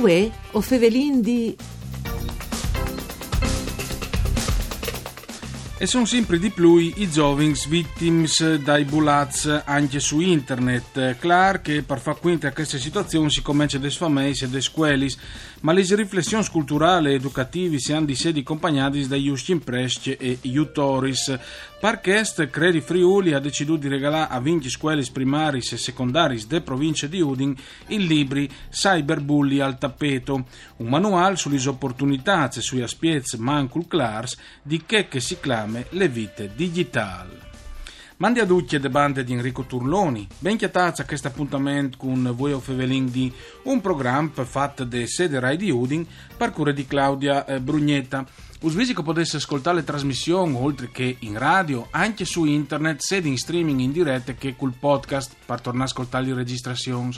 Uè, o fevelin di... E sono sempre di più i giovani vittime dai bullats anche su internet. Clar che per far quinta a questa situazione si comincia da famiglie e da scuole, ma le riflessioni culturali e educative si hanno di sedi accompagnate da Just Impresce e Utoris. Parchest Credi Friuli ha deciso di regalare a 20 scuole primarie e secondarie de province di Udin il libri Cyberbully al tappeto, un manuale sulle opportunità e sui aspiez mancul clars di che, che si clame le vite digitali. Mandi a ducce de bande di Enrico Turloni, ben chiatazza questo appuntamento con voi of Evelin di un programma fatto da sede Rai di Udin per cura di Claudia eh, Brugnetta. Usvisi che potesse ascoltare le trasmissioni oltre che in radio, anche su internet, sia in streaming in diretta che col podcast per tornare a ascoltare le registrazioni.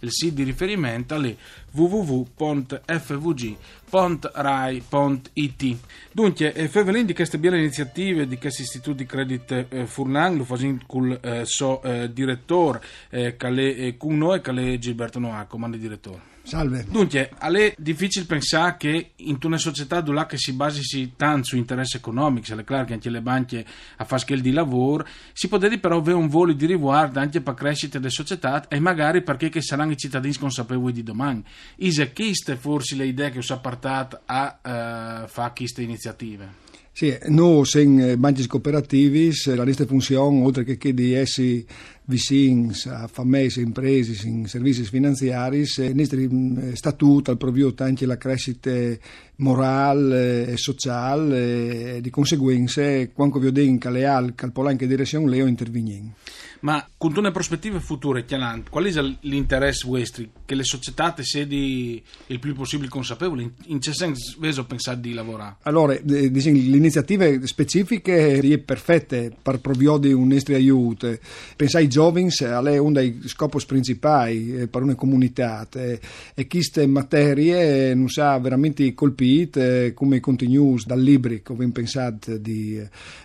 Il sito di riferimento è www.fvg.rai.it. Dunque, eh, Fevelin di queste belle iniziative di questo istituto di credit eh, Furlan, lo facciamo con il eh, suo eh, direttore, eh, Calè eh, con noi, Calè Gilberto Noà, comando direttore. Salve. Dunque, è difficile pensare che in una società che si basi tanto su interessi economici, è chiaro che anche le banche a fare di lavoro, si potrebbe però avere un volo di riguardo anche per crescita delle società e magari perché saranno i cittadini consapevoli di domani. Ise queste forse le idee che ho appartato a uh, fare queste iniziative? Sì, noi siamo banchi cooperativi, la nostra funzione, oltre che di essere vicini a famiglie, imprese, in servizi finanziari, il nostro statuto al provio anche la crescita morale e sociale e di conseguenza quando vi ho che le al calpolan che direzione leo intervenire. Ma con una prospettive future, chiaramente, qual è l'interesse vostro? Che le società siedi il più possibile consapevoli? In che senso vedo pensare di lavorare? Allora, le iniziative specifiche sono perfette per provvedere un nostro aiuto. Pensai ai giovani, è uno dei scopi principali eh, per una comunità e queste materie non sa veramente colpite come i contenuti dal libro che ho pensato di,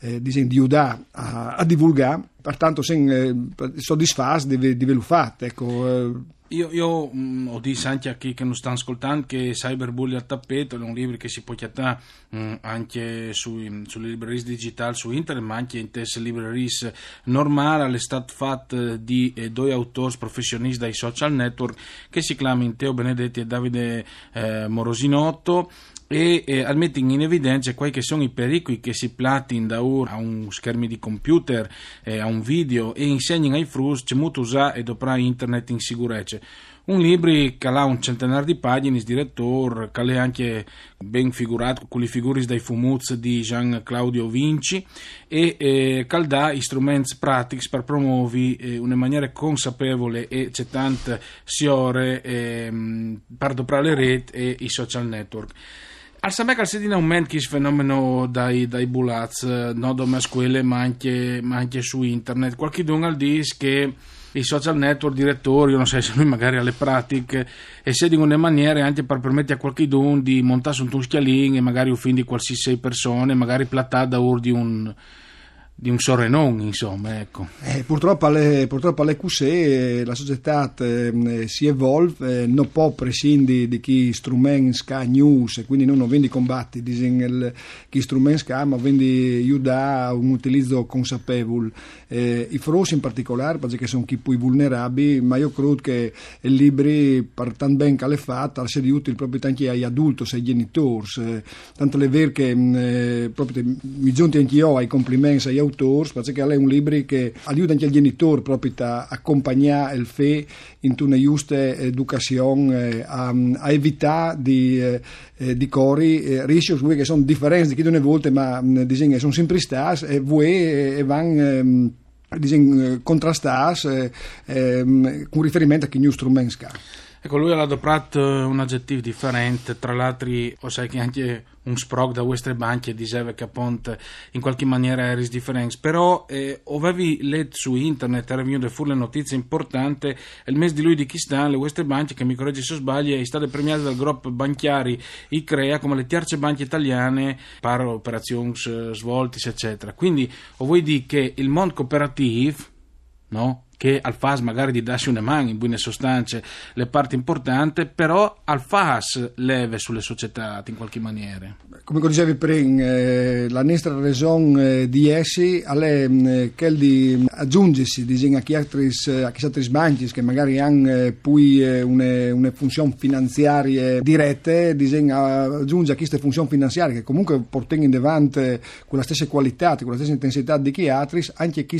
eh, di, di aiutare a, a divulgare pertanto sono eh, soddisfatto di, di averlo fatto. Ecco, eh. Io, io mh, mm, ho detto anche a chi che non sta ascoltando che Cyberbully al tappeto è un libro che si può chiamare mm, anche sui, sulle librerie digitali su internet, ma anche in teste librerie normali. È stato fatto di eh, due autori professionisti dai social network che si chiamano Teo Benedetti e Davide eh, Morosinotto e eh, mettono in evidenza quali sono i pericoli che si platino da ora a un schermo di computer, eh, a un video e insegnano ai frus come usare e operare internet in sicurezza. Un libro che ha un centinaio di pagine, il direttore, che è anche ben figurato con le figure dai fumuz di Gian Claudio Vinci e eh, che dà strumenti pratici per promuovere eh, una maniera consapevole e c'è tante siore eh, per le reti e i social network. Al Samek al sedina aumenta questo fenomeno dai, dai bulaz, non solo a scuole ma anche, ma anche su internet. Qualche al dice che i social network direttori, non so se lui magari ha le pratiche e se di una maniera anche per permettere a qualche di montare su un schialin e magari offendi qualsiasi persone, magari plattare da ur di un di un sorrenon, insomma, ecco. Eh, purtroppo, alle, purtroppo alle QC eh, la società eh, si evolve, eh, non può prescindere di chi strumenti ska news, quindi non vendi combatti, il, chi strumenti ska, ma vendi aiuta un utilizzo consapevole. Eh, I frossi in particolare, perché sono chi più vulnerabili, ma io credo che i libri, per tanto ben fatte, siano utili proprio anche agli adulti, ai genitori, eh, tanto è vero che mm, eh, mi giunti anche io ai complimenti agli autori, perché è un libro che aiuta anche i genitori proprio a accompagnare il fe in una giusta educazione, eh, a, a, evitare di, eh, eh di cori rischi che sono differenti di chi volte, ma mm, disegni, sono sempre stati e voi e eh, vanno ehm, contrastare ehm, con riferimento a chi new strumenti Ecco, lui ha adoperato un aggettivo differente, tra l'altro, o sai che anche un sprog da vostre banche diceva che appunto in qualche maniera eri differente, però eh, avevi letto su internet, era venuto fuori le notizie importanti, il mese di lui di Kistan, le vostre banche, che mi correggi se sbaglio, è state premiate dal gruppo banchiari ICREA come le terze banche italiane per operazioni eh, svolte, eccetera. Quindi, vuoi dire che il mondo cooperativo, no? Che al FAS magari di darsi una mano in buone sostanze le parti importanti, però al FAS leve sulle società in qualche maniera. Come dicevi prima, eh, la nostra ragione eh, di essi è eh, quella di aggiungersi a chi altri, a altri banchi che magari hanno eh, poi eh, una, una funzione finanziaria diretta, disegna, aggiunge a queste funzioni finanziarie che comunque portano in avanti quella stessa qualità, quella stessa intensità di chi altri, anche chi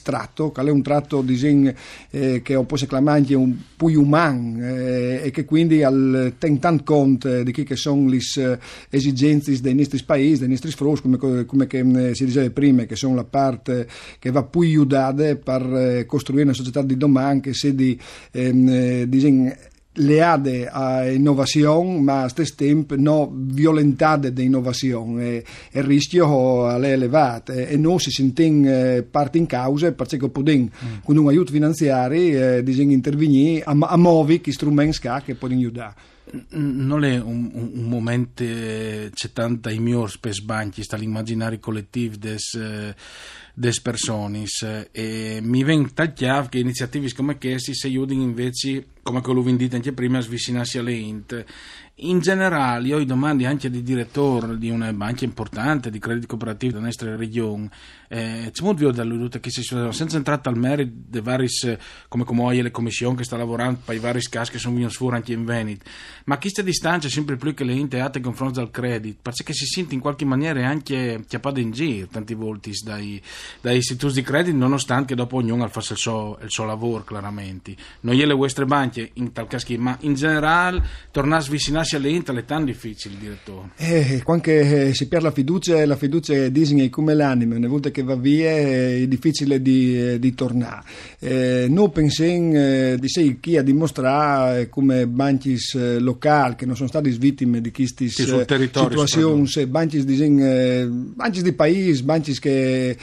tratto, che è un tratto eh, che può chiamare un più umano eh, e che quindi al, ten tanto conto di chi che sono le esigenze dei nostri paesi, dei nostri frus, come, come che, si diceva prima, che sono la parte che va più aiutata per eh, costruire una società di domani che si di, ehm, eh, disegna leade a innovazione, ma a stesso tempo non violentate di innovazione. E, il rischio è elevato e non si sente eh, parte in causa perché possiamo, mm. con un aiuto finanziario, eh, intervenire a, a muovere gli strumenti che possono aiutare non è un, un, un momento eh, c'è tanta i miei per sbanchi sta l'immaginario collettivo des, eh, des personis. E mi viene chiaro che iniziative come queste si aiutano invece come quello vendito anche prima a svicinarsi alle int in generale, io domande anche di direttore di una banca importante di credito cooperativo della nostra regione. Eh, c'è molto dall'uduta che si sono senza entrare al merito dei vari, come come le commissioni che sta lavorando per i vari casi che sono venuti fuori anche in Veneto. Ma questa distanza sempre più che le inteate con confronto al credito, perché si sente in qualche maniera anche chiappato in giro tanti volte dai, dai istituti di credito, nonostante dopo ognuno faccia il suo, il suo lavoro, chiaramente. Non le vostre banche in tal caso, ma in generale tornare a svicinarsi lascia lenta, è tanto difficile, direttore. Eh, quando eh, si perde la fiducia, la fiducia disegna come l'anima, una volta che va via è difficile di, eh, di tornare. Eh, noi pensiamo eh, di sé chi ha dimostrato come banchi locali che non sono stati vittime di queste situazioni, banchi di paesi, banchi che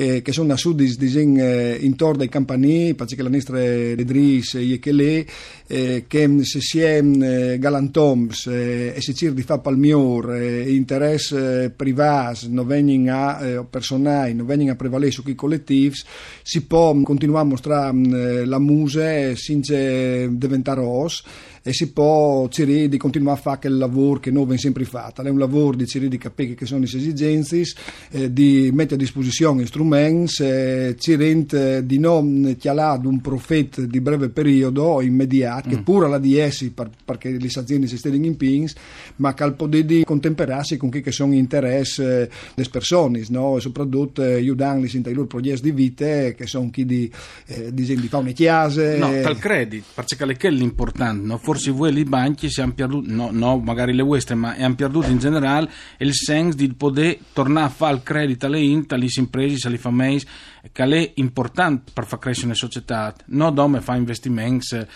che, che sono a sud disin, eh, intorno ai campanili, perché la nostra ledris e che le, eh, che se si è eh, galantoms eh, e cerca di fare palmior, eh, interesse eh, privato, non vengono a eh, personali, non vengono a prevalere su chi collettivi, si può continuare a mostrare eh, la muse senza diventare os e si può cercare di continuare a fare quel lavoro che noi abbiamo sempre fatto. È un lavoro di cercare di capire che sono le esigenze, eh, di mettere a disposizione strumenti, eh, cercare di non chialare un profeta di breve periodo immediato, mm. che pure la di essi per, perché le aziende si stanno in pins, ma che poter di contemperarsi con chi che sono gli interessi eh, delle persone, no? e soprattutto eh, aiutarli in loro progetti di vita, che sono chi di, eh, di, di fare una chiesa. No, tal credit, perché è l'importante, no? Forse voi i banchi si hanno perduto, no, no, magari le vostre, ma hanno perduto in generale il senso di poter tornare a fare il credito alle int, alle imprese, alle famiglie, che è importante per far crescere le società, non dove fa investimenti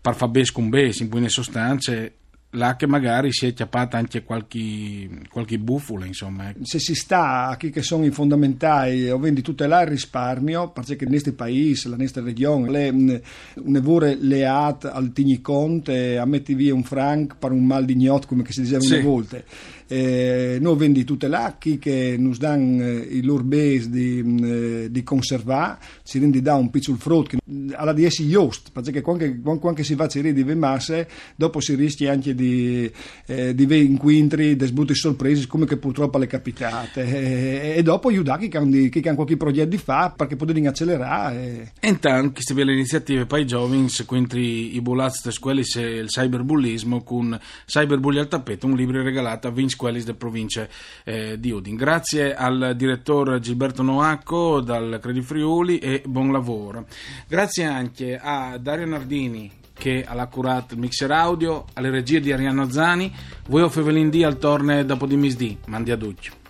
per fare bene con bene, in buone sostanze là che magari si è chiappata anche qualche, qualche bufala, insomma. Ecco. Se si sta a chi che sono i fondamentali, o vendi tutelare il risparmio, perché nel nostro paese, la nostra regione, le, ne vuole leat al tigni conte, a metti via un franc per un mal di gnot, come si diceva sì. una volta eh, noi vendi tutelacchi che ci danno eh, i loro base di, eh, di conservare, si rende da un piccolo frutto alla di essi just, perché quando, si va a cercare di masse, dopo si rischia anche di, eh, di inquintri, di sbutti sorprese, come che purtroppo le capitate, e, e dopo aiutare chi hanno qualche progetto di fare perché possono accelerare. E intanto queste belle iniziative per i giovani, quindi i bulazzi delle scuole il cyberbullismo con Cyberbulli al tappeto, un libro regalato a Vince quelli delle province eh, di Udin. Grazie al direttore Gilberto Noacco dal Credi Friuli e buon lavoro. Grazie anche a Dario Nardini che ha curato il mixer audio, alle regie di Arianna Zani, voi o Fevelin D al torne dopo di misdì. Mandi a Duccio.